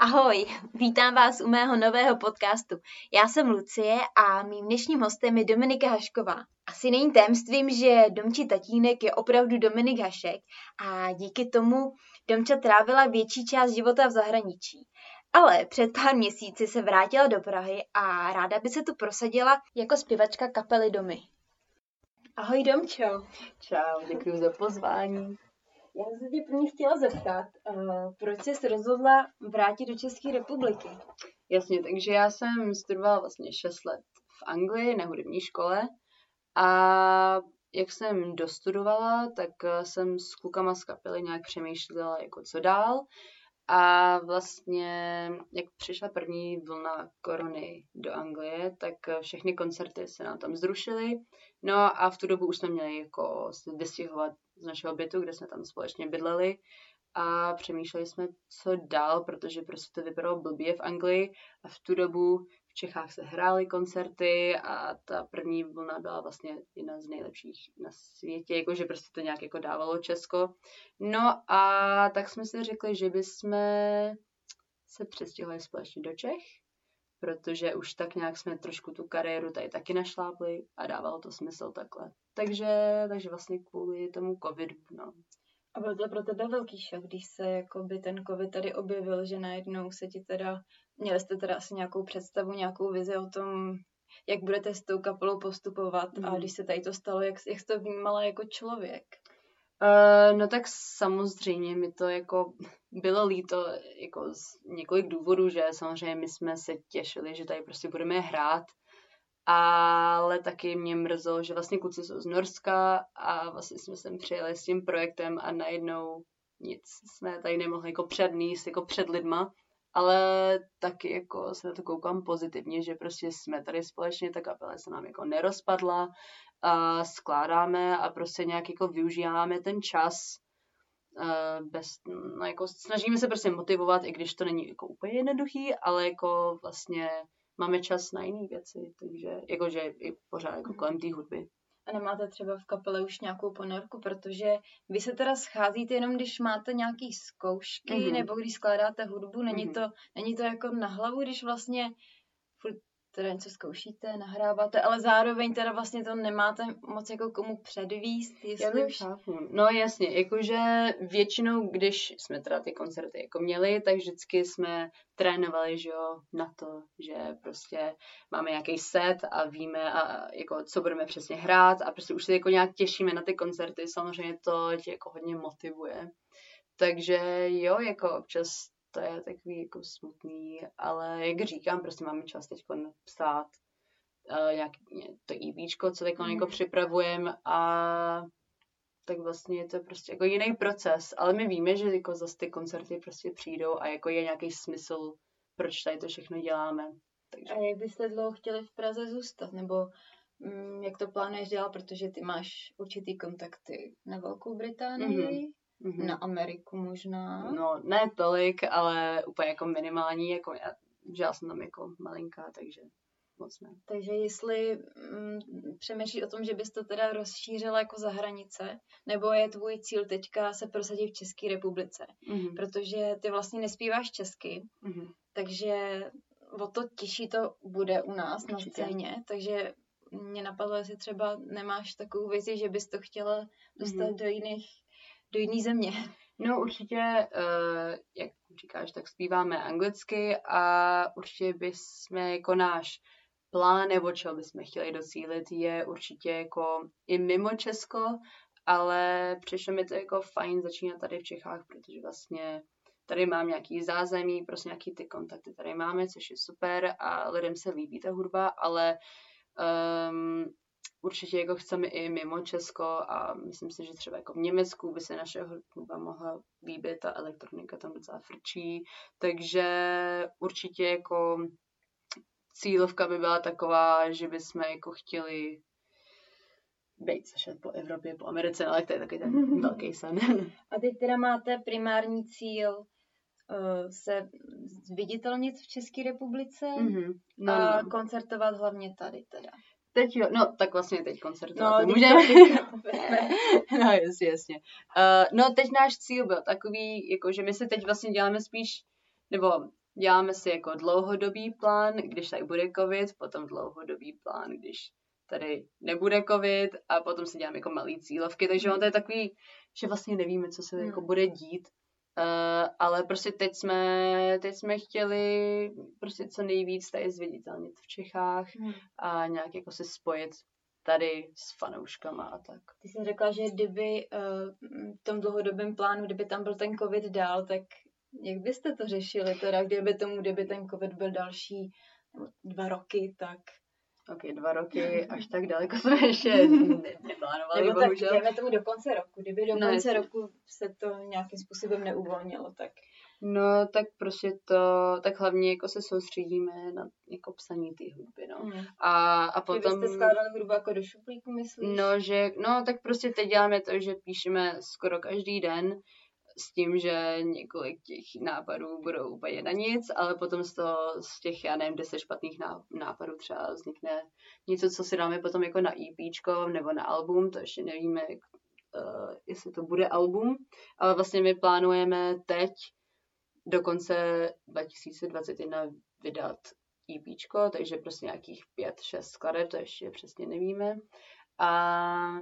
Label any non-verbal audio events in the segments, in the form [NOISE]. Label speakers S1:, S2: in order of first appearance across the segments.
S1: Ahoj, vítám vás u mého nového podcastu. Já jsem Lucie a mým dnešním hostem je Dominika Hašková. Asi není tajemstvím, že Domči tatínek je opravdu Dominik Hašek a díky tomu Domča trávila větší část života v zahraničí. Ale před pár měsíci se vrátila do Prahy a ráda by se tu prosadila jako zpěvačka kapely Domy. Ahoj Domčo.
S2: Čau, děkuji za pozvání.
S1: Já se tě první chtěla zeptat, uh, proč jsi rozhodla vrátit do České republiky?
S2: Jasně, takže já jsem studovala vlastně 6 let v Anglii na hudební škole a jak jsem dostudovala, tak jsem s klukama z kapely nějak přemýšlela, jako co dál. A vlastně, jak přišla první vlna korony do Anglie, tak všechny koncerty se nám tam zrušily. No a v tu dobu už jsme měli jako se vystěhovat z našeho bytu, kde jsme tam společně bydleli a přemýšleli jsme, co dál, protože prostě to vypadalo blbě v Anglii a v tu dobu v Čechách se hrály koncerty a ta první vlna byla vlastně jedna z nejlepších na světě, jakože prostě to nějak jako dávalo Česko. No a tak jsme si řekli, že bychom se přestěhovali společně do Čech, protože už tak nějak jsme trošku tu kariéru tady taky našlápli a dávalo to smysl takhle. Takže, takže vlastně kvůli tomu covidu, no.
S1: A byl to pro tebe velký šok, když se jakoby ten covid tady objevil, že najednou se ti teda, měli jste teda asi nějakou představu, nějakou vizi o tom, jak budete s tou kapelou postupovat mm. a mhm. když se tady to stalo, jak, jak jsi to vnímala jako člověk?
S2: Uh, no tak samozřejmě mi to jako bylo líto jako z několik důvodů, že samozřejmě my jsme se těšili, že tady prostě budeme hrát, ale taky mě mrzelo, že vlastně kluci jsou z Norska a vlastně jsme sem přijeli s tím projektem a najednou nic jsme tady nemohli jako předníst jako před lidma, ale taky jako se na to koukám pozitivně, že prostě jsme tady společně, ta kapela se nám jako nerozpadla, a skládáme a prostě nějak jako využíváme ten čas bez, no jako snažíme se prostě motivovat, i když to není jako úplně jednoduchý, ale jako vlastně máme čas na jiné věci, takže jakože i pořád jako kolem té hudby.
S1: A nemáte třeba v kapele už nějakou ponorku, protože vy se teda scházíte jenom, když máte nějaký zkoušky, mm-hmm. nebo když skládáte hudbu, není, mm-hmm. to, není to jako na hlavu, když vlastně furt teda něco zkoušíte, nahráváte, ale zároveň teda vlastně to nemáte moc jako komu předvíst, jestli
S2: Já už... No jasně, jakože většinou, když jsme teda ty koncerty jako měli, tak vždycky jsme trénovali, že jo, na to, že prostě máme nějaký set a víme, a jako, co budeme přesně hrát a prostě už se jako nějak těšíme na ty koncerty, samozřejmě to tě jako hodně motivuje. Takže jo, jako občas to je takový jako smutný, ale jak říkám, prostě máme čas teď psát uh, nějak, to EPčko, co teď mm. jako připravujeme a tak vlastně je to prostě jako jiný proces, ale my víme, že jako zase ty koncerty prostě přijdou a jako je nějaký smysl, proč tady to všechno děláme.
S1: Takže... A jak byste dlouho chtěli v Praze zůstat, nebo mm, jak to plánuješ dělat, protože ty máš určitý kontakty na Velkou Británii, mm-hmm. Mm-hmm. Na Ameriku možná?
S2: No, ne tolik, ale úplně jako minimální, jako já, že já jsem tam jako malinká, takže moc ne.
S1: Takže jestli mm, přemýšlíš o tom, že bys to teda rozšířila jako za hranice, nebo je tvůj cíl teďka se prosadit v České republice? Mm-hmm. Protože ty vlastně nespíváš česky, mm-hmm. takže o to těžší to bude u nás Určitě. na scéně, takže mě napadlo, jestli třeba nemáš takovou vizi, že bys to chtěla dostat mm-hmm. do jiných do jiné země.
S2: No určitě, uh, jak říkáš, tak zpíváme anglicky a určitě bychom jako náš plán, nebo čeho bychom chtěli docílit, je určitě jako i mimo Česko, ale přišlo mi to jako fajn začínat tady v Čechách, protože vlastně tady mám nějaký zázemí, prostě nějaký ty kontakty tady máme, což je super a lidem se líbí ta hudba, ale um, určitě jako chceme i mimo Česko a myslím si, že třeba jako v Německu by se naše hudba mohla líbit, ta elektronika tam docela frčí, takže určitě jako cílovka by byla taková, že bychom jako chtěli být zašet po Evropě, po Americe, ale to je taky ten [LAUGHS] velký sen.
S1: A teď teda máte primární cíl uh, se zviditelnit v České republice mm-hmm. no, a no. koncertovat hlavně tady teda.
S2: Teď jo, no tak vlastně teď koncertovat no, můžeme. [LAUGHS] no jasně, jasně. Uh, no teď náš cíl byl takový, jako že my se teď vlastně děláme spíš, nebo děláme si jako dlouhodobý plán, když tak bude covid, potom dlouhodobý plán, když tady nebude covid a potom si děláme jako malý cílovky, takže on to je takový, že vlastně nevíme, co se hmm. jako bude dít, uh, ale prostě teď jsme, teď jsme chtěli prostě co nejvíc tady zviditelnit v Čechách hmm. a nějak jako se spojit tady s fanouškama a tak.
S1: Ty jsi řekla, že kdyby uh, v tom dlouhodobém plánu, kdyby tam byl ten covid dál, tak jak byste to řešili teda, kdyby tomu, kdyby ten covid byl další dva roky, tak
S2: Ok, dva roky, [LAUGHS] až tak daleko jsme ještě neplánovali,
S1: Nebo tak jdeme tomu do konce roku. Kdyby do no, konce roku se to nějakým způsobem neuvolnilo, tak...
S2: No, tak prostě to, tak hlavně jako se soustředíme na jako psaní té hudby, no. Mm. A, a potom...
S1: Vy jste skládali hudbu jako do šuplíku, myslíš?
S2: No, že, no, tak prostě teď děláme to, že píšeme skoro každý den, s tím, že několik těch nápadů budou úplně na nic, ale potom z toho, z těch, já nevím, deset špatných nápadů třeba vznikne něco, co si dáme potom jako na EP nebo na album, to ještě nevíme, jak, uh, jestli to bude album, ale vlastně my plánujeme teď do konce 2021 vydat EP, takže prostě nějakých pět, šest skladeb, to ještě přesně nevíme. A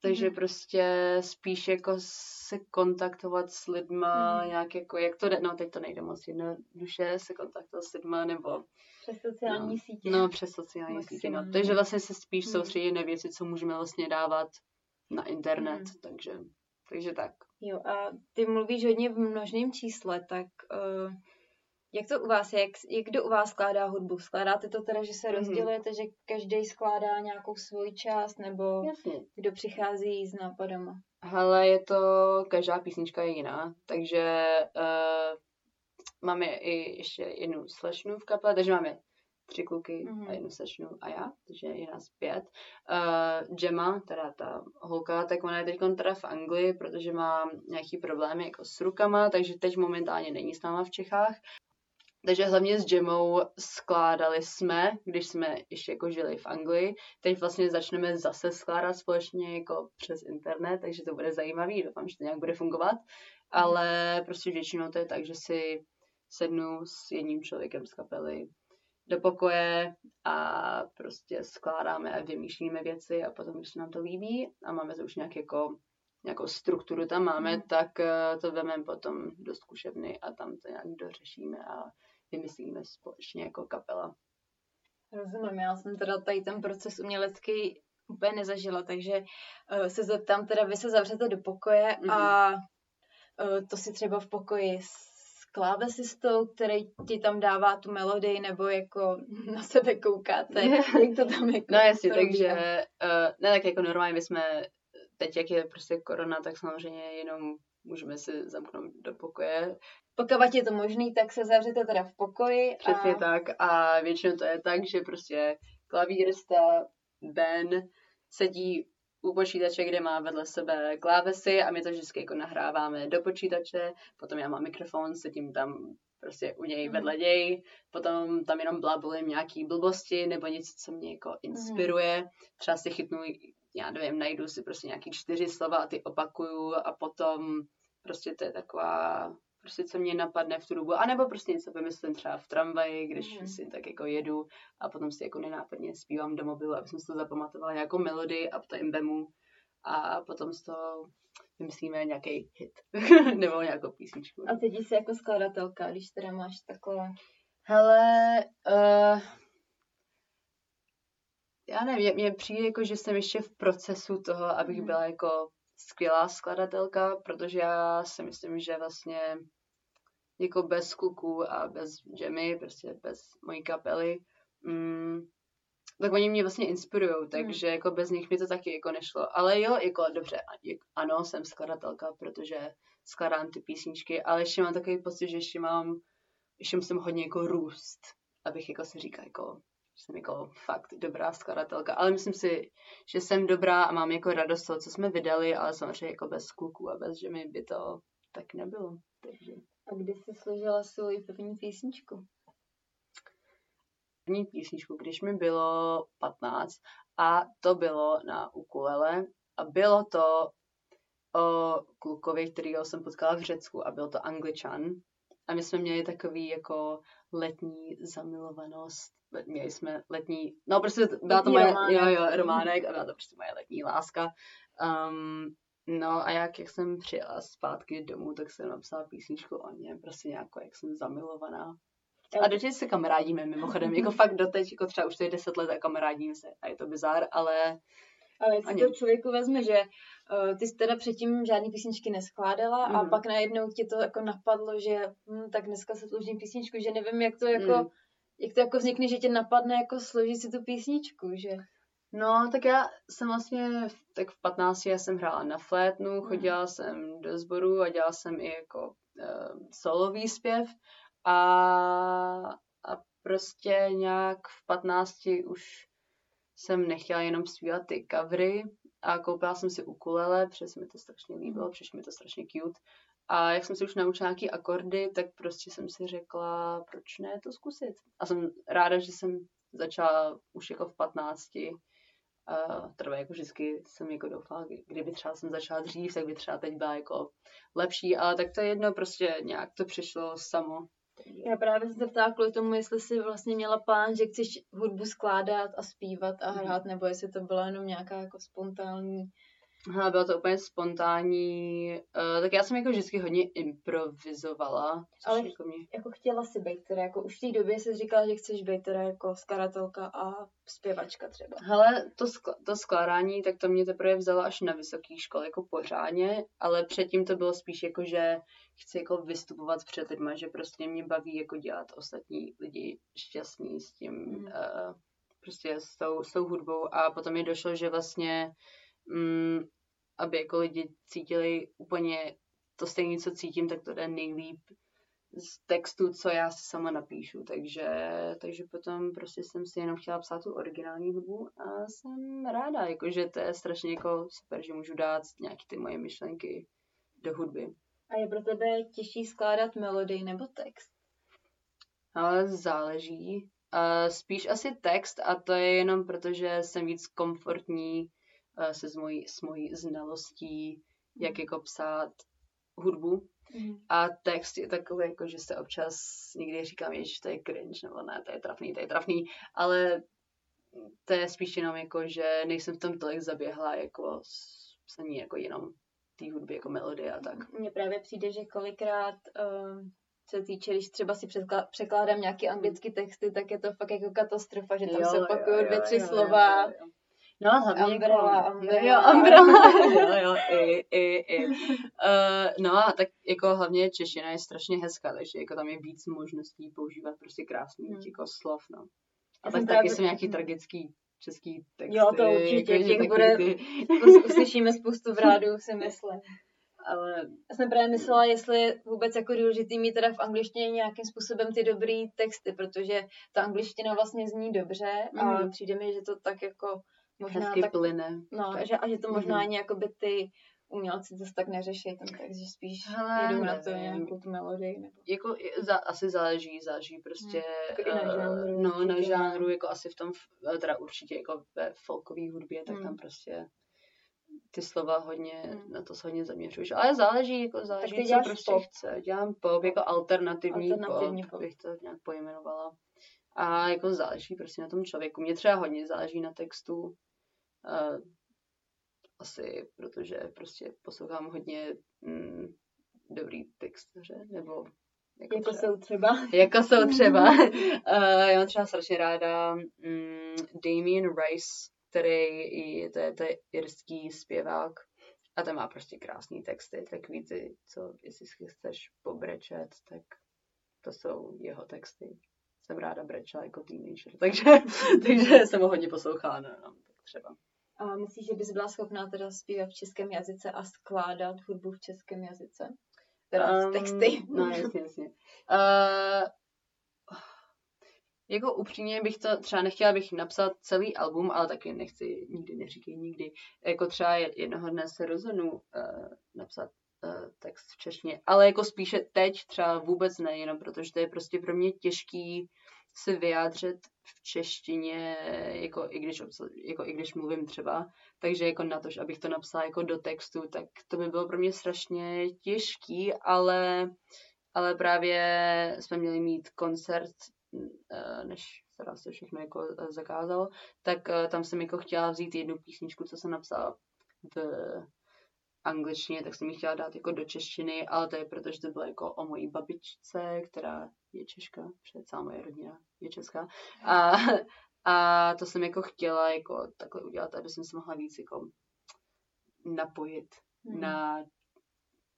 S2: takže mm. prostě spíš jako se kontaktovat s lidma, mm. nějak jako, jak to jde, no teď to nejde moc jednoduše, se kontaktovat s lidma, nebo...
S1: Přes sociální
S2: no,
S1: sítě.
S2: No, přes sociální Maximum. sítě, no. Takže vlastně se spíš mm. soustředit na věci, co můžeme vlastně dávat na internet, mm. takže, takže tak.
S1: Jo, a ty mluvíš hodně v množném čísle, tak uh, jak to u vás je? Jak, jak kdo u vás skládá hudbu? Skládáte to teda, že se mm-hmm. rozdělujete, že každý skládá nějakou svoji část, nebo Jasně. kdo přichází s nápadama?
S2: Hele, je to, každá písnička je jiná, takže uh, máme i ještě jednu slečnu v kaple, takže máme tři kluky mm-hmm. a jednu slečnu a já, takže je nás pět. Uh, Gemma, teda ta holka, tak ona je teď teda v Anglii, protože má nějaký problémy jako s rukama, takže teď momentálně není s náma v Čechách, takže hlavně s Gemou skládali jsme, když jsme ještě jako žili v Anglii. Teď vlastně začneme zase skládat společně jako přes internet, takže to bude zajímavý, doufám, že to nějak bude fungovat. Ale prostě většinou to je tak, že si sednu s jedním člověkem z kapely do pokoje a prostě skládáme a vymýšlíme věci a potom, když se nám to líbí a máme to už nějak jako nějakou strukturu tam máme, mm. tak eh, to vememe potom do zkušebny a tam to nějak dořešíme a vymyslíme společně jako kapela.
S1: Rozumím, já jsem teda tady ten proces umělecký úplně nezažila, takže uh, se zeptám, teda vy se zavřete do pokoje mm-hmm. a uh, to si třeba v pokoji s klávesistou, který ti tam dává tu melodii, nebo jako [LAUGHS] na sebe koukáte, [LAUGHS] jak to tam jako...
S2: No jasně, takže uh, ne tak jako normálně my jsme, teď jak je prostě korona, tak samozřejmě jenom můžeme si zamknout do pokoje.
S1: Pokud je to možný, tak se zavřete teda v pokoji.
S2: Přesně a... tak a většinou to je tak, že prostě klavírista Ben sedí u počítače, kde má vedle sebe klávesy a my to vždycky jako nahráváme do počítače, potom já mám mikrofon, sedím tam prostě u něj mm. vedle něj, potom tam jenom blablím nějaký blbosti nebo něco, co mě jako inspiruje. Mm. Třeba si chytnu, já nevím, najdu si prostě nějaký čtyři slova a ty opakuju a potom prostě to je taková prostě co mě napadne v tu dobu, anebo prostě něco vymyslím třeba v tramvaji, když mm. si tak jako jedu a potom si jako nenápadně zpívám do mobilu, aby jsem si to zapamatovala nějakou melodii a to imbemu a potom z toho vymyslíme nějaký hit [LAUGHS] nebo nějakou písničku.
S1: A teď jsi jako skladatelka, když teda máš takové...
S2: Hele, uh, já nevím, mně přijde jako, že jsem ještě v procesu toho, abych mm. byla jako skvělá skladatelka, protože já si myslím, že vlastně jako bez kluků a bez Jemmy, prostě bez mojí kapely, mm, tak oni mě vlastně inspirují, hmm. takže mm. jako bez nich mi to taky jako nešlo. Ale jo, jako dobře, ano, jsem skladatelka, protože skladám ty písničky, ale ještě mám takový pocit, že ještě mám, ještě musím hodně jako růst, abych jako si říkal jako jsem jako fakt dobrá skladatelka, ale myslím si, že jsem dobrá a mám jako radost toho, co jsme vydali, ale samozřejmě jako bez kluků a bez ženy by to tak nebylo. Takže.
S1: A kdy jsi složila svou první písničku?
S2: První písničku, když mi bylo 15 a to bylo na ukulele a bylo to o klukovi, kterýho jsem potkala v Řecku a byl to Angličan A my jsme měli takový jako letní zamilovanost. Měli jsme letní, no prostě byla to moje, románek. jo, jo, románek a byla to prostě moje letní láska. Um, no a jak, jak jsem přijela zpátky domů, tak jsem napsala písničku o něm, prostě nějakou, jak jsem zamilovaná. A doteď se kamarádíme mimochodem, jako [LAUGHS] fakt doteď, jako třeba už to je deset let a kamarádíme se a je to bizár, ale...
S1: Ale jak si to člověku vezme, že uh, ty jsi teda předtím žádný písničky neskládala mm. a mhm. pak najednou ti to jako napadlo, že hm, tak dneska se složím písničku, že nevím, jak to jako, mm. Jak to jako vznikne, že tě napadne jako složit si tu písničku, že...
S2: No, tak já jsem vlastně, tak v 15 já jsem hrála na flétnu, mhm. chodila jsem do sboru a dělala jsem i jako uh, solový zpěv a, a prostě nějak v 15 už jsem nechtěla jenom zpívat ty covery a koupila jsem si ukulele, protože mi to strašně líbilo, mhm. přišlo mi to strašně cute. A jak jsem si už naučila nějaký akordy, tak prostě jsem si řekla, proč ne to zkusit. A jsem ráda, že jsem začala už jako v 15 Uh, trvá jako vždycky jsem jako doufala, kdyby třeba jsem začala dřív, tak by třeba teď byla jako lepší, ale tak to je jedno, prostě nějak to přišlo samo.
S1: Já právě jsem se ptala kvůli tomu, jestli jsi vlastně měla plán, že chceš hudbu skládat a zpívat a mhm. hrát, mm. nebo jestli to byla jenom nějaká jako spontánní
S2: Hele, bylo to úplně spontánní, uh, tak já jsem jako vždycky hodně improvizovala.
S1: Ale jako, mě... jako chtěla si být teda, jako už v té době jsi říkala, že chceš být teda jako skladatelka a zpěvačka třeba.
S2: Hele, to, skla- to skládání, tak to mě teprve vzalo až na vysoké škole jako pořádně, ale předtím to bylo spíš jako, že chci jako vystupovat před lidma, že prostě mě baví jako dělat ostatní lidi šťastní s tím, mm. uh, prostě s tou, s tou hudbou a potom mi došlo, že vlastně mm, aby jako lidi cítili úplně to stejné, co cítím, tak to jde nejlíp z textu, co já si sama napíšu. Takže, takže potom prostě jsem si jenom chtěla psát tu originální hudbu a jsem ráda, jako, že to je strašně jako super, že můžu dát nějaké ty moje myšlenky do hudby.
S1: A je pro tebe těžší skládat melodii nebo text?
S2: Ale záleží. Uh, spíš asi text a to je jenom proto, že jsem víc komfortní se s mojí, s mojí znalostí, jak jako psát hudbu. Mm. A text je takový, jako, že se občas někdy říkám, že to je cringe, nebo ne, to je trafný, to je trafný, ale to je spíš jenom jako, že nejsem v tom tolik zaběhla jako psaní jako jenom té hudby, jako melodie a tak.
S1: Mně právě přijde, že kolikrát uh, se týče, když třeba si překládám nějaký anglický texty, tak je to fakt jako katastrofa, že tam jo, se opakují dvě, tři jo, slova. Jo, jo.
S2: No, hlavně
S1: umbrella, jako, umbrella.
S2: Jo, umbrella. jo, [LAUGHS] jo, i, i, i. Uh, no a tak jako hlavně čeština je strašně hezká, takže jako tam je víc možností používat prostě krásný hmm. jako slov, no. A tak taky jsou nějaký tragický český texty.
S1: Jo, to určitě, jako, těch bude, ty... [LAUGHS] uslyšíme spoustu [LAUGHS] v rádu, si myslím. Ale já jsem právě myslela, jestli je vůbec jako důležitý mít teda v angličtině nějakým způsobem ty dobrý texty, protože ta angličtina vlastně zní dobře a mm. přijde mi, že to tak jako
S2: možná Hezky tak, plyne.
S1: No, že, a že to možná mm-hmm. ani jakoby ty umělci zase tak neřeší ten text, že spíš Hele, jedou na to nějakou tu melodii. Nebo...
S2: Jako za, asi záleží, záleží prostě
S1: hmm, jako uh, na žánru.
S2: No, na žánru, jako asi v tom, teda určitě jako ve folkové hudbě, tak hmm. tam prostě ty slova hodně, hmm. na to se hodně zaměřuješ. Ale záleží, jako záleží, co prostě pop. chce. Dělám pop, jako alternativní, alternativní pop, pop, bych to nějak pojmenovala. A jako záleží prostě na tom člověku. Mě třeba hodně záleží na textu. Uh, asi protože prostě poslouchám hodně mm, dobrý textaře, nebo
S1: jako, jako třeba, jsou třeba.
S2: Jako jsou třeba. uh, [LAUGHS] já mám třeba strašně ráda um, Damien Rice, který je, to je, to je irský zpěvák a ten má prostě krásný texty, takový ty, co jestli si chceš pobrečet, tak to jsou jeho texty. Jsem ráda brečela jako teenager, takže, [LAUGHS] takže jsem ho hodně poslouchala, no, no, tak třeba.
S1: A myslíš, že bys byla schopná teda zpívat v českém jazyce a skládat hudbu v českém jazyce? Teda um, texty.
S2: No, jasně, jasně. Uh, [LAUGHS] jako upřímně bych to třeba nechtěla bych napsat celý album, ale taky nechci, nikdy neříkej nikdy. Jako třeba jednoho dne se rozhodnu uh, napsat uh, text v češtině, ale jako spíše teď třeba vůbec ne, jenom protože to je prostě pro mě těžký se vyjádřit v češtině, jako i když, jako i když mluvím třeba, takže jako na to, abych to napsala jako do textu, tak to by bylo pro mě strašně těžký, ale ale právě jsme měli mít koncert, eh, než se vlastně všechno jako eh, zakázalo, tak eh, tam jsem jako chtěla vzít jednu písničku, co jsem napsala v angličtině, tak jsem ji chtěla dát jako do češtiny, ale to je proto, že to bylo jako o mojí babičce, která je Češka, protože celá moje rodina je česká. A, a to jsem jako chtěla jako takhle udělat, aby jsem se mohla víc jako napojit hmm. na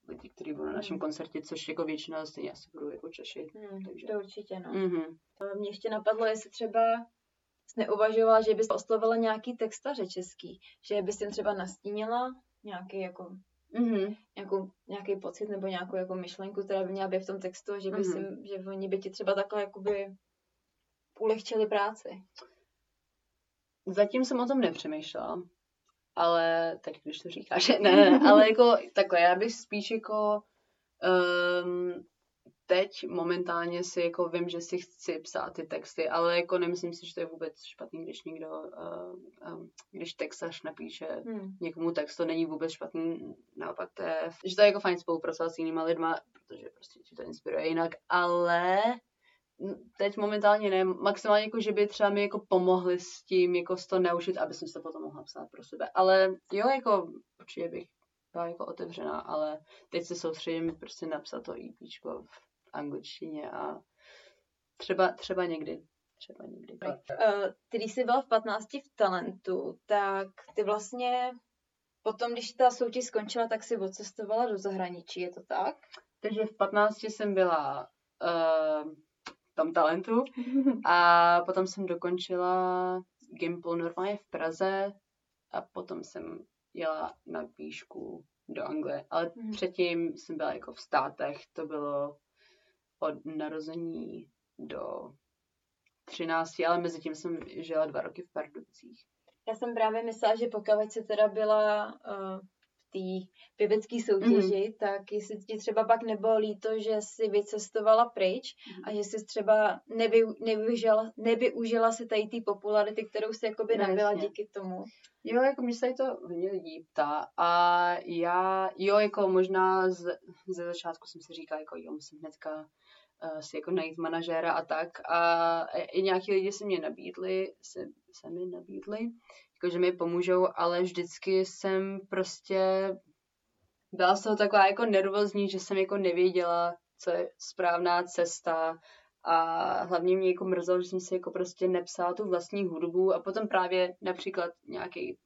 S2: lidi, kteří budou na našem hmm. koncertě, což jako většina stejně asi budou jako Češi.
S1: Hmm, takže... To určitě, no. Mm-hmm. Mě ještě napadlo, jestli třeba neuvažovala, že bys oslovila nějaký textaře český, že bys jim třeba nastínila nějaký jako mm-hmm. nějakou, nějaký pocit nebo nějakou jako myšlenku, která by měla být v tom textu, že, by mm-hmm. si, že oni by ti třeba takhle jakoby ulehčili práci.
S2: Zatím jsem o tom nepřemýšlela, ale teď, když to říkáš, [LAUGHS] ne, ne, [LAUGHS] ale jako takhle, já bych spíš jako um, teď momentálně si jako vím, že si chci psát ty texty, ale jako nemyslím si, že to je vůbec špatný, když někdo, uh, um, když textař napíše hmm. někomu text, to není vůbec špatný, naopak to je, že to je jako fajn spolupracovat s jinýma lidma, protože prostě ti to inspiruje jinak, ale teď momentálně ne, maximálně jako, že by třeba mi jako pomohli s tím, jako s to naučit, aby jsem se potom mohla psát pro sebe, ale jo, jako určitě bych byla jako otevřená, ale teď se soustředím prostě napsat to EP v angličtině a třeba, třeba někdy. Třeba někdy. Uh,
S1: ty, když jsi byla v 15 v talentu, tak ty vlastně potom, když ta soutěž skončila, tak si odcestovala do zahraničí, je to tak?
S2: Takže v 15 jsem byla uh, v tom talentu [LAUGHS] a potom jsem dokončila Gimple normálně v Praze a potom jsem jela na výšku do Anglie, ale mm. předtím jsem byla jako v státech, to bylo od narození do 13, ale mezi tím jsem žila dva roky v Pardubicích.
S1: Já jsem právě myslela, že pokud se teda byla uh, v té pěvecké soutěži, mm. tak jestli ti třeba pak nebylo líto, že jsi vycestovala pryč mm. a že jsi třeba nevy, nevyužila, nevyužila si tady té popularity, kterou jsi jakoby no, nabyla díky tomu.
S2: Jo, jako mi se to hodně lidí ptá a já, jo, jako možná z, ze začátku jsem si říkala, jako jo, musím hnedka si jako najít manažéra a tak. A i nějaký lidi se mě nabídli, se, se mi nabídli, jako že mi pomůžou, ale vždycky jsem prostě byla z toho taková jako nervózní, že jsem jako nevěděla, co je správná cesta a hlavně mě jako mrzelo, že jsem si jako prostě nepsala tu vlastní hudbu a potom právě například nějaký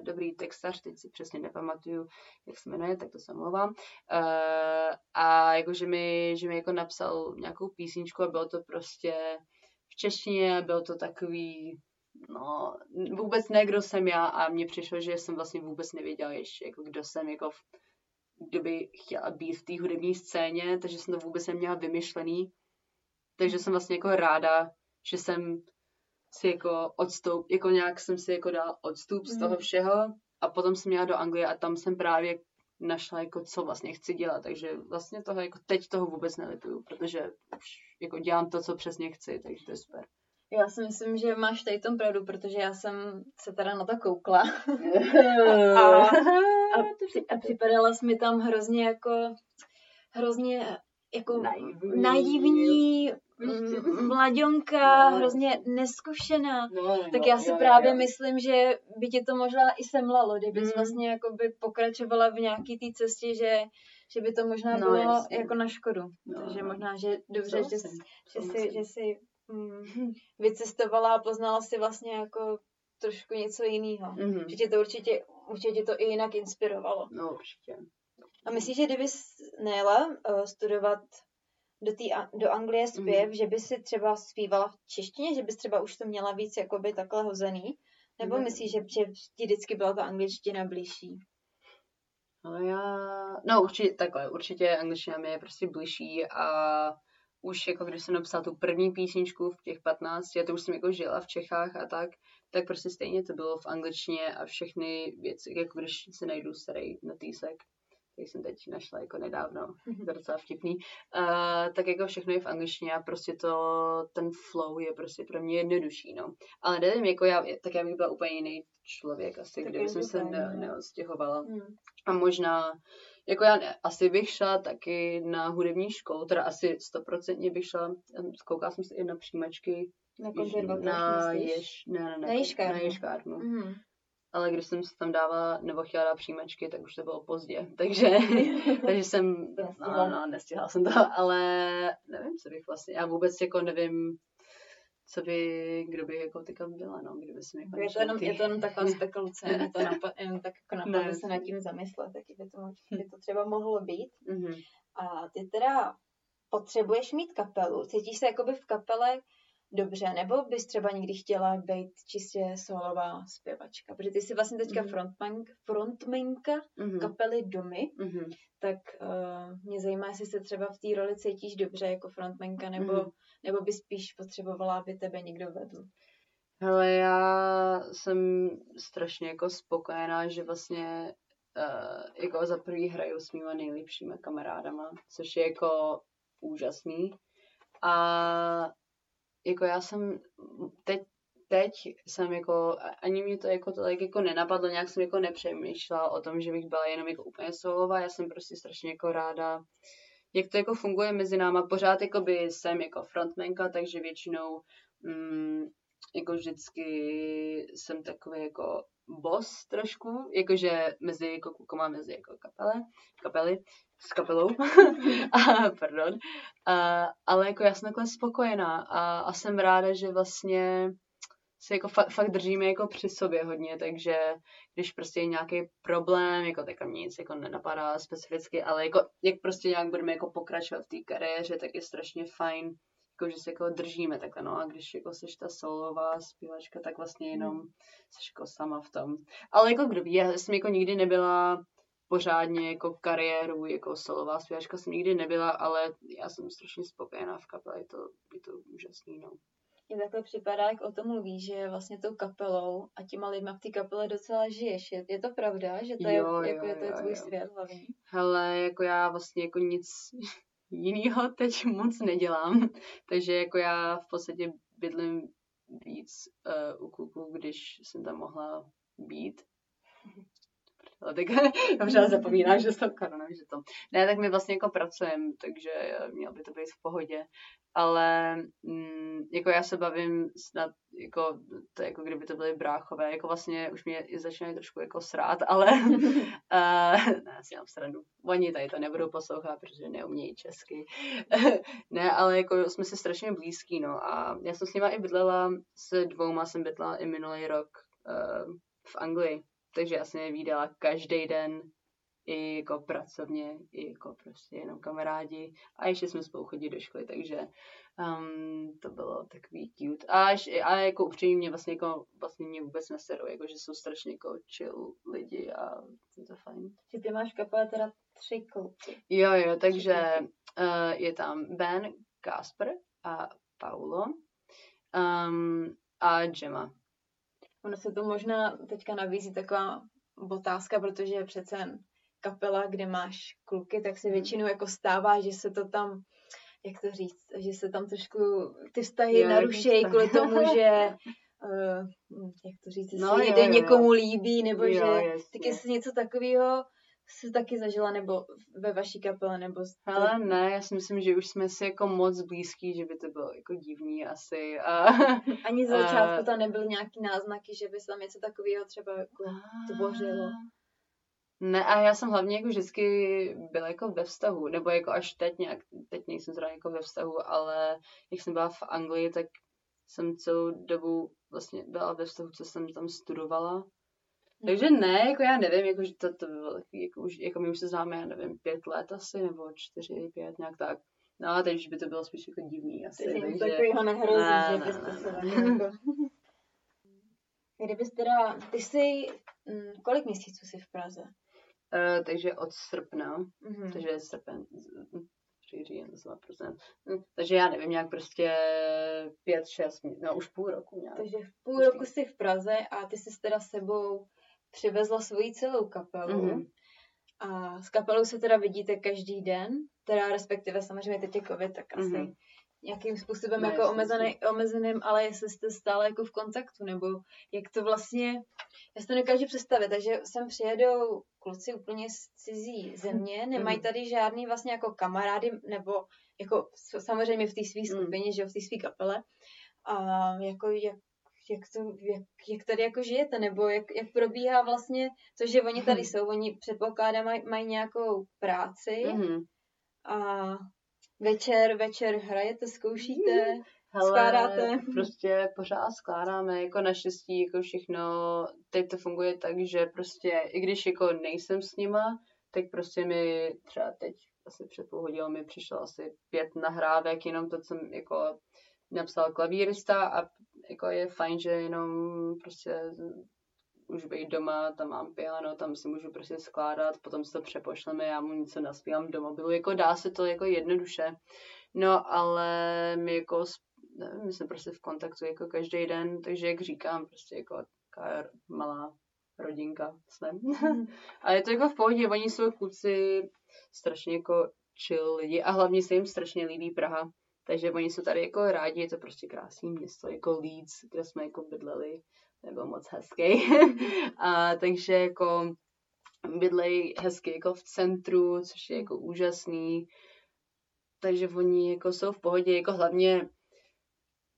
S2: dobrý textař, teď si přesně nepamatuju, jak se jmenuje, tak to se omlouvám. Uh, a jako, že mi, že mi jako napsal nějakou písničku a bylo to prostě v češtině, bylo to takový, no, vůbec ne, kdo jsem já a mně přišlo, že jsem vlastně vůbec nevěděla ještě, jako kdo jsem, jako v, kdo by chtěla být v té hudební scéně, takže jsem to vůbec neměla vymyšlený. Takže jsem vlastně jako ráda, že jsem si jako odstup, jako nějak jsem si jako dala odstup z toho mhm. všeho a potom jsem měla do Anglie a tam jsem právě našla jako co vlastně chci dělat, takže vlastně toho jako teď toho vůbec nelituju, protože už jako dělám to, co přesně chci, takže to je super.
S1: Já si myslím, že máš tady tom pravdu, protože já jsem se teda na to koukla [LAUGHS] a, a, a připadala jsi mi tam hrozně jako hrozně jako naivní, naivní mladionka, no, hrozně neskušená. No, no, tak já si jo, právě jo. myslím, že by ti to možná i semlalo, kdybys mm. vlastně jako by pokračovala v nějaký té cestě, že, že by to možná no, bylo jasně. jako na škodu. No, Takže no. možná, že dobře, že, jsi, že, jsi, že jsi mm, [LAUGHS] vycestovala a poznala si vlastně jako trošku něco jiného. Mm-hmm. Že tě to určitě, určitě to i jinak inspirovalo.
S2: No určitě.
S1: A myslíš, že kdybys nejela uh, studovat do, tý, do Anglie zpěv, mm. že by si třeba zpívala v češtině, že bys třeba už to měla víc jakoby takhle hozený? Nebo mm. myslíš, že, že ti vždycky byla ta angličtina blížší?
S2: No já, no určitě takhle, určitě angličtina mi je prostě blížší a už jako když jsem napsala tu první písničku v těch 15, já to už jsem jako žila v Čechách a tak, tak prostě stejně to bylo v angličtině a všechny věci, jako když si najdu starý notýsek, který jsem teď našla jako nedávno, mhm. to je docela vtipný, uh, tak jako všechno je v angličtině a prostě to, ten flow je prostě pro mě jednodušší, no. Ale nevím, jako já, tak já bych byla úplně jiný člověk asi, tak kdyby jsem se ne, neodstěhovala. Hmm. A možná Jako já ne, asi bych šla taky na hudební školu, teda asi stoprocentně bych šla, koukala jsem se i na přijímačky.
S1: Na konzervatoř,
S2: na jež, ne, ne, ne,
S1: Na Ježkárnu.
S2: Na Ježkárnu.
S1: Mhm.
S2: Ale když jsem se tam dávala, nebo chtěla dát přijímačky, tak už to bylo pozdě. [LAUGHS] Takže, [LAUGHS] takže jsem,
S1: nestihla.
S2: no, nestihla jsem to, [LAUGHS] ale nevím, co bych vlastně, já vůbec jako nevím, co by, kdo by jako teďka byla, no, kdyby se mi jako
S1: Je to, jenom, je to jenom taková spekulace, je to napad, jenom tak jako napadlo se nad tím zamyslet, taky by to, by to třeba mohlo být.
S2: Mhm.
S1: A ty teda potřebuješ mít kapelu, cítíš se jakoby v kapele dobře, nebo bys třeba někdy chtěla být čistě solová zpěvačka, protože ty jsi vlastně teďka
S2: Mhm.
S1: frontman, frontmanka
S2: Mhm.
S1: kapely Domy,
S2: Mhm.
S1: tak uh, mě zajímá, jestli se třeba v té roli cítíš dobře jako frontmanka, nebo,
S2: Mhm.
S1: nebo by spíš potřebovala, aby tebe někdo vedl.
S2: Hele, já jsem strašně jako spokojená, že vlastně uh, jako za prvý hraju s mýma nejlepšíma kamarádama, což je jako úžasný. A jako já jsem teď, teď jsem jako, ani mě to jako tolik jako nenapadlo, nějak jsem jako nepřemýšlela o tom, že bych byla jenom jako úplně solová, já jsem prostě strašně jako ráda, jak to jako funguje mezi náma, pořád jako by jsem jako frontmanka, takže většinou mm, jako vždycky jsem takový jako boss trošku, jakože mezi jako klukama, mezi jako kapele, kapely, s kapelou, [LAUGHS] a, pardon, a, ale jako já jsem takhle spokojená a, a jsem ráda, že vlastně se jako fakt, fakt držíme jako při sobě hodně, takže když prostě je nějaký problém, jako tak mě nic jako nenapadá specificky, ale jako jak prostě nějak budeme jako pokračovat v té kariéře, tak je strašně fajn, jako že se jako držíme takhle, no a když jako seš ta solová zpěvačka, tak vlastně jenom seš jako sama v tom. Ale jako kdo ví, já jsem jako nikdy nebyla pořádně jako kariéru, jako solová zpěvačka jsem nikdy nebyla, ale já jsem strašně spokojená v kapele, je to, je to úžasný, no.
S1: Mně takhle připadá, jak o tom mluvíš, že vlastně tou kapelou a těma lidma v té kapele docela žiješ. Je, je to pravda, že to je,
S2: Jo,
S1: jako,
S2: jo,
S1: je, to je
S2: jo,
S1: tvůj
S2: jo.
S1: svět hlavní?
S2: Hele, jako já vlastně jako nic jinýho teď [LAUGHS] moc nedělám, takže jako já v podstatě bydlím víc uh, u kluků, když jsem tam mohla být. Já pořád zapomínám, že jsem korona, že to. Ne, tak my vlastně jako pracujeme, takže eh, mělo by to být v pohodě. Ale mm, jako já se bavím snad, jako, to jako kdyby to byly bráchové, jako vlastně už mě i začínají trošku jako srát, ale uh, [LAUGHS] ne, si mám srandu. Oni tady to nebudou poslouchat, protože neumějí česky. [LAUGHS] ne, ale jako jsme si strašně blízký, no a já jsem s nima i bydlela, s dvouma jsem bydlela i minulý rok uh, v Anglii, takže já jsem je vídala každý den, i jako pracovně, i jako prostě jenom kamarádi a ještě jsme spolu chodili do školy, takže um, to bylo takový cute. A, a jako upřímně mě vlastně, jako, vlastně mě vůbec neserou, jako že jsou strašně jako chill lidi a je to fajn.
S1: Že ty máš v kapele teda tři kluky.
S2: Jo, jo, takže uh, je tam Ben, Kasper a Paulo um, a Gemma.
S1: Ono se to možná teďka nabízí taková otázka, protože je přece kapela, kde máš kluky, tak se
S2: Mhm.
S1: většinou jako stává, že se to tam, jak to říct, že se tam trošku ty vztahy
S2: Jo,
S1: narušejí kvůli tomu, že uh, [LAUGHS] jak to říct,
S2: No,
S1: se
S2: jo,
S1: jeden
S2: jo, jo.
S1: někomu líbí, nebo
S2: Jo,
S1: že
S2: jasně.
S1: tak jestli něco takového jsi taky zažila, nebo ve vaší kapele, nebo z-
S2: Ale ne, já si myslím, že už jsme si jako moc blízký, že by to bylo jako divný asi. A, [LAUGHS]
S1: ani
S2: a-
S1: začátku tam nebyly nějaký náznaky, že by se tam něco takového třeba jako tvořilo.
S2: Ne, a já jsem hlavně jako vždycky byla jako ve vztahu, nebo jako až teď nějak, teď nejsem zrovna jako ve vztahu, ale jak jsem byla v Anglii, tak jsem celou dobu vlastně byla ve vztahu, co jsem tam studovala. Takže ne, jako já nevím, jako, že to, to by bylo takový, jako, už, jako my už se známe, já nevím, pět let asi, nebo čtyři, pět, nějak tak. No a teď už by to bylo spíš jako divný asi,
S1: Takže
S2: takže...
S1: nic takového nehrozí,
S2: Ne,
S1: že
S2: ne,
S1: byste
S2: ne,
S1: se jako... [LAUGHS] Kdybys teda, ty jsi, mm, kolik měsíců jsi v Praze?
S2: Uh, takže od srpna,
S1: Mhm.
S2: takže srpen, říjen, procent. Hm, Takže já nevím, nějak prostě pět, šest, no už půl roku nějak.
S1: Takže v půl
S2: Počkej.
S1: roku jsi v Praze a ty jsi teda sebou přivezla svoji celou kapelu.
S2: Mhm.
S1: A s kapelou se teda vidíte každý den, teda respektive samozřejmě teď je covid, tak asi
S2: Mhm.
S1: nějakým způsobem
S2: Ne,
S1: jako omezený, omezeným, ale jestli jste stále jako v kontaktu, nebo jak to vlastně, já si to nedokážu představit, takže sem přijedou kluci úplně z cizí země, nemají
S2: Mhm.
S1: tady žádný vlastně jako kamarády, nebo jako samozřejmě v té své
S2: Mm.
S1: skupině, že jo, v té své kapele, a jako jak, jak, to, jak, jak tady jako žijete, nebo jak, jak probíhá vlastně to, že oni tady
S2: Mhm.
S1: jsou, oni předpokládám mají, mají nějakou práci
S2: Mhm.
S1: a večer, večer hrajete, zkoušíte,
S2: Hele,
S1: skládáte.
S2: prostě pořád skládáme, jako naštěstí, jako všechno, teď to funguje tak, že prostě, i když jako nejsem s nima, tak prostě mi třeba teď, asi před půl hodinou mi přišlo asi pět nahrávek, jenom to, co jsem jako napsal klavírista a jako je fajn, že jenom prostě už být doma, tam mám piano, tam si můžu prostě skládat, potom si to přepošleme, já mu něco naspívám do mobilu, jako dá se to jako jednoduše. No, ale my jako, nevím, my jsme prostě v kontaktu jako každý den, takže jak říkám, prostě jako taková malá rodinka jsme. [LAUGHS] a je to jako v pohodě, oni jsou kluci strašně jako chill lidi a hlavně se jim strašně líbí Praha. Takže oni jsou tady jako rádi, je to prostě krásný město, jako Leeds, kde jsme jako bydleli, nebyl moc hezký. [LAUGHS] a takže jako bydlej hezky jako v centru, což je jako úžasný. Takže oni jako jsou v pohodě, jako hlavně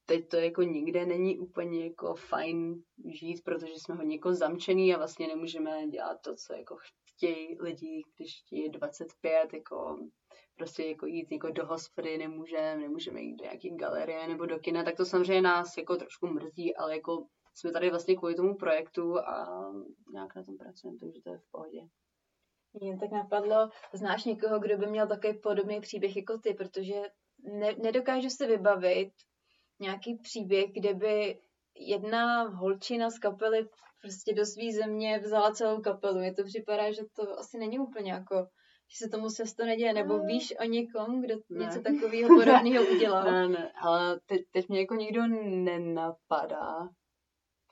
S2: teď to jako nikde není úplně jako fajn žít, protože jsme hodně jako zamčený a vlastně nemůžeme dělat to, co jako chtějí lidi, když je 25, jako prostě jako jít jako do hospody nemůžeme, nemůžeme jít do nějaké galerie nebo do kina, tak to samozřejmě nás jako trošku mrzí, ale jako jsme tady vlastně kvůli tomu projektu a nějak na tom pracujeme, takže to je v pohodě.
S1: Mě tak napadlo, znáš někoho, kdo by měl takový podobný příběh jako ty, protože ne, nedokážu si vybavit nějaký příběh, kde by jedna holčina z kapely prostě do své země vzala celou kapelu. Je to připadá, že to asi není úplně jako, že se tomu často neděje, nebo víš o někom, kdo
S2: Ne.
S1: něco takového podobného udělal. [LAUGHS]
S2: Ne, ne, ale teď, teď mě jako nikdo nenapadá.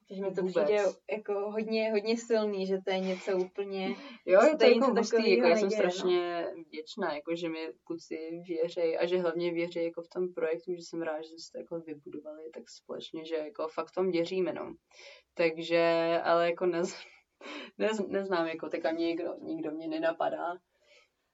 S1: Takže mi to
S2: Vůbec.
S1: přijde jako hodně, hodně silný, že to je něco úplně...
S2: Jo, je to jako hustý, jako já jsem
S1: neděje, no.
S2: strašně vděčná, jako že mi kluci věří a že hlavně věří jako v tom projektu, že jsem rád, že jsme to jako vybudovali tak společně, že jako fakt tom věříme, no. Takže, ale jako nez, [LAUGHS] nez, neznám, jako tak ani nikdo, nikdo mě nenapadá.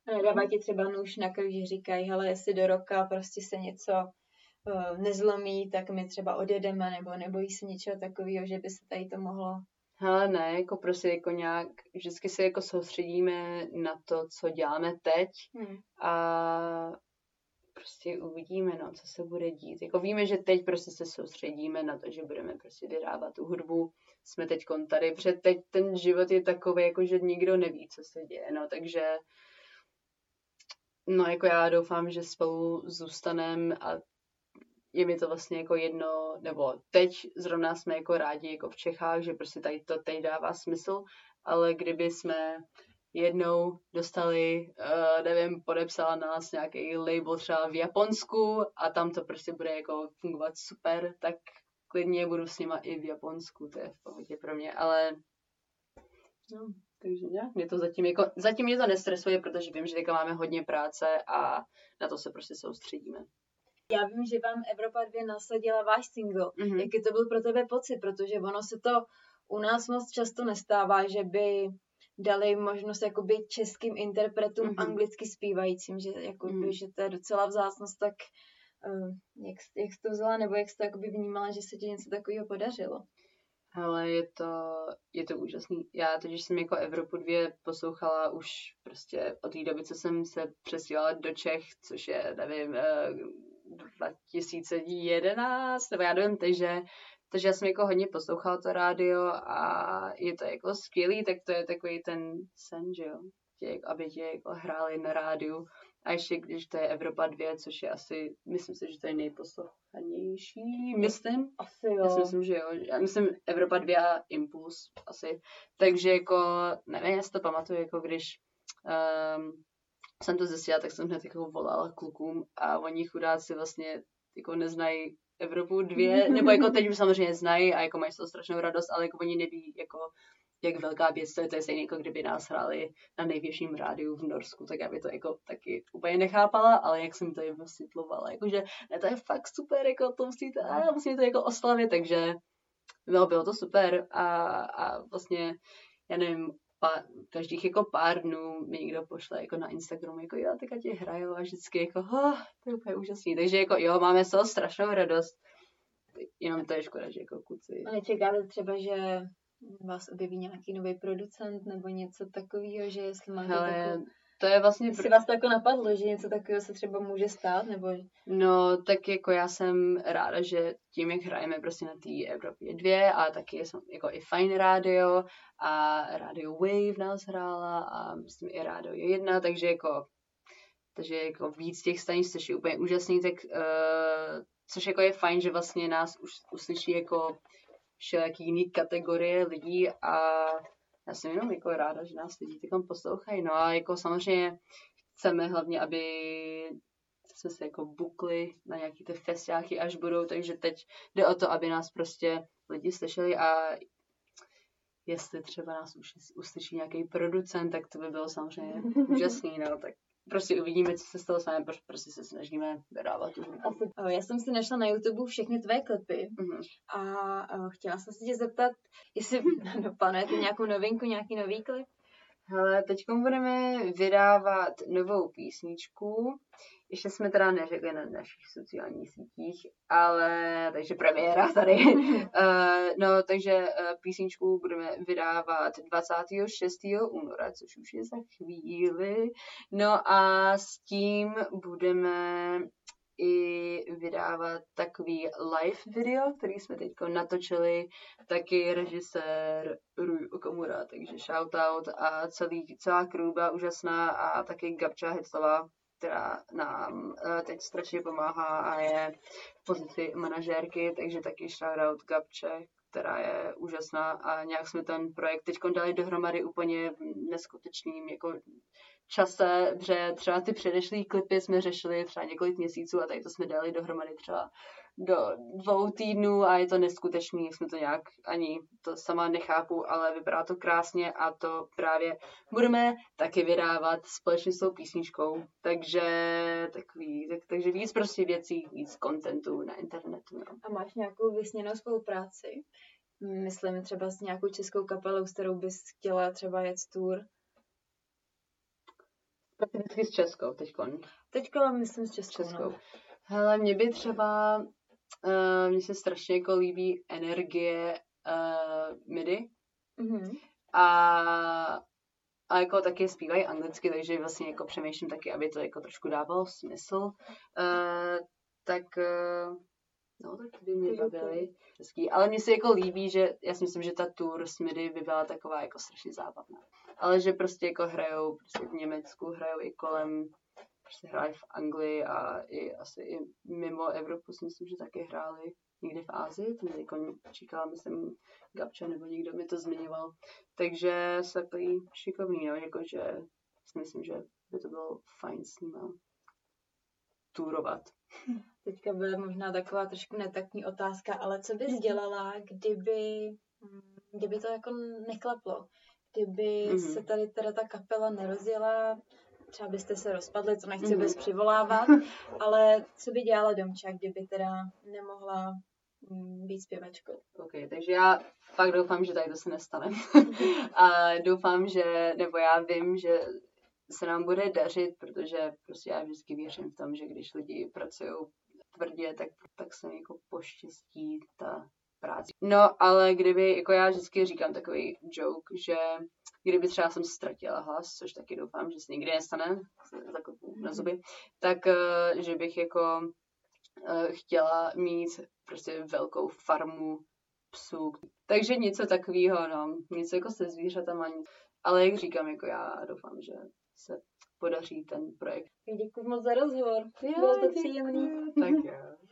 S1: Dávají ti třeba nůž na že říkají, hele, jestli do roka prostě se něco uh, nezlomí, tak my třeba odjedeme, nebo nebojí se něčeho takového, že by se tady to mohlo...
S2: Hele, ne, jako prostě jako nějak, vždycky se jako soustředíme na to, co děláme teď
S1: Hmm.
S2: a prostě uvidíme, no, co se bude dít. Jako víme, že teď prostě se soustředíme na to, že budeme prostě vyrábat tu hudbu. Jsme teď tady, protože teď ten život je takový, jako že nikdo neví, co se děje, no, takže no, jako já doufám, že spolu zůstaneme a je mi to vlastně jako jedno, nebo teď zrovna jsme jako rádi jako v Čechách, že prostě tady to teď dává smysl, ale kdyby jsme jednou dostali, uh, nevím, podepsala nás nějaký label třeba v Japonsku a tam to prostě bude jako fungovat super, tak klidně budu s nima i v Japonsku, to je v pohodě pro mě, ale no, takže nějak mě to zatím jako, zatím mě to nestresuje, protože vím, že teďka máme hodně práce a na to se prostě soustředíme.
S1: Já vím, že vám Evropa 2 nasadila váš single.
S2: Mhm.
S1: Jaký to byl pro tebe pocit? Protože ono se to u nás moc často nestává, že by dali možnost jakoby českým interpretům
S2: Mhm.
S1: anglicky zpívajícím, že, jakoby,
S2: Mhm.
S1: že to je docela vzácnost, tak uh, jak, jak jsi to vzala, nebo jak jsi to jakoby vnímala, že se ti něco takového podařilo?
S2: Ale je to, je to úžasný. Já totiž jsem jako Evropu 2 poslouchala už prostě od té doby, co jsem se přesílala do Čech, což je, nevím, eh, 2011, nebo já nevím, takže, takže já jsem jako hodně poslouchala to rádio a je to jako skvělý, tak to je takový ten sen, že jo, tě, aby tě jako hráli na rádiu. A ještě když to je Evropa 2, což je asi, myslím si, že to je nejposlouchanější, myslím.
S1: Asi
S2: Já si myslím, že jo. Já myslím Evropa 2 a Impuls asi. Takže jako, nevím, já si to pamatuju, jako když um, jsem to zjistila, tak jsem hned jako volala klukům a oni chudáci vlastně jako neznají Evropu 2, nebo jako teď už samozřejmě znají a jako mají z toho strašnou radost, ale jako oni neví jako jak velká věc to je, to je stejně jako kdyby nás hráli na největším rádiu v Norsku, tak já by to jako taky úplně nechápala, ale jak jsem to jim vysvětlovala, jakože ne, to je fakt super, jako to musíte, a musíte to jako oslavit, takže bylo, bylo to super a, a vlastně, já nevím, pár, každých jako pár dnů mi někdo pošle jako na Instagramu, jako jo, teďka tě hraju a vždycky jako, oh, to je úplně úžasný. Takže jako jo, máme z toho strašnou radost. Jenom to je škoda, že jako kluci.
S1: A nečekáte třeba, že vás objeví nějaký nový producent nebo něco takového, že jestli máte
S2: Hele,
S1: takovou...
S2: to je vlastně...
S1: Jestli vás to jako napadlo, že něco takového se třeba může stát, nebo...
S2: No, tak jako já jsem ráda, že tím, jak hrajeme prostě na té Evropě 2 a taky je jako i Fine Radio a Radio Wave nás hrála a myslím i Radio 1, takže jako takže jako víc těch stanic, což je úplně úžasný, tak uh, což jako je fajn, že vlastně nás už uslyší jako všelijaký jiný kategorie lidí a já jsem jenom jako ráda, že nás lidi tam poslouchají. No a jako samozřejmě chceme hlavně, aby jsme se jako bukli na nějaký ty festiáky, až budou, takže teď jde o to, aby nás prostě lidi slyšeli a jestli třeba nás už uslyší nějaký producent, tak to by bylo samozřejmě úžasný, no, tak prostě uvidíme, co se z toho stane, prostě se snažíme vydávat tu
S1: Já jsem si našla na YouTube všechny tvé klipy
S2: mm-hmm.
S1: a chtěla jsem se tě zeptat, jestli [LAUGHS] doplánujete nějakou novinku, nějaký nový klip?
S2: Hele, teď budeme vydávat novou písničku. Ještě jsme teda neřekli na našich sociálních sítích, ale takže premiéra tady. uh, [LAUGHS] no, takže uh, písničku budeme vydávat 26. února, což už je za chvíli. No a s tím budeme i vydávat takový live video, který jsme teď natočili, taky režisér Rui Okamura, takže shoutout a celý, celá byla úžasná a taky Gabča Heclová, která nám uh, teď strašně pomáhá a je v pozici manažérky, takže taky shoutout Gabče, která je úžasná a nějak jsme ten projekt teď dali dohromady úplně neskutečným jako čase, že třeba ty předešlý klipy jsme řešili třeba několik měsíců a tady to jsme dali dohromady třeba do dvou týdnů a je to neskutečný, jsme to nějak ani to sama nechápu, ale vypadá to krásně a to právě budeme taky vydávat společně s tou písničkou, takže takový, tak, takže víc prostě věcí, víc kontentu na internetu. No.
S1: A máš nějakou vysněnou spolupráci? Myslím třeba s nějakou českou kapelou, s kterou bys chtěla třeba jet tour?
S2: Vždycky s Českou teďkon.
S1: Teďko myslím s Českou.
S2: Českou. No. Hele, mě by třeba, uh, mně se strašně jako líbí energie uh, MIDI.
S1: Mm-hmm.
S2: A, a jako taky zpívají anglicky, takže vlastně jako přemýšlím taky, aby to jako trošku dávalo smysl. Uh, tak uh, No, tak by mě bavili. Hezký. Ale mně se jako líbí, že já si myslím, že ta tour s MIDI by byla taková jako strašně zábavná. Ale že prostě jako hrajou prostě v Německu, hrajou i kolem, prostě hráli v Anglii a i asi i mimo Evropu si myslím, že taky hráli někde v Ázii, to mě jako čekala, myslím, Gabča nebo někdo mi to zmiňoval. Takže se takový šikovný, no, jakože si myslím, že by to bylo fajn s nima turovat.
S1: Teďka byla možná taková trošku netaktní otázka, ale co bys dělala, kdyby, mm, kdyby to jako neklaplo? Kdyby mm-hmm. se tady teda ta kapela nerozjela, třeba byste se rozpadli, co nechci mm-hmm. bez přivolávat, [LAUGHS] ale co by dělala Domča, kdyby teda nemohla mm, být zpěvačkou?
S2: Ok, takže já fakt doufám, že tady to se nestane. [LAUGHS] a doufám, že, nebo já vím, že se nám bude dařit, protože prostě já vždycky věřím v tom, že když lidi pracují tvrdě, tak, tak se jako poštěstí ta práce. No, ale kdyby, jako já vždycky říkám takový joke, že kdyby třeba jsem ztratila hlas, což taky doufám, že se nikdy nestane, zakopu na zuby, tak eh, že bych jako eh, chtěla mít prostě velkou farmu psů. Takže něco takového, no, něco jako se zvířatama. Ale jak říkám, jako já doufám, že se podaří ten projekt.
S1: Děkuji moc za rozhovor. Jo, Bylo to příjemný.
S2: Tak jo.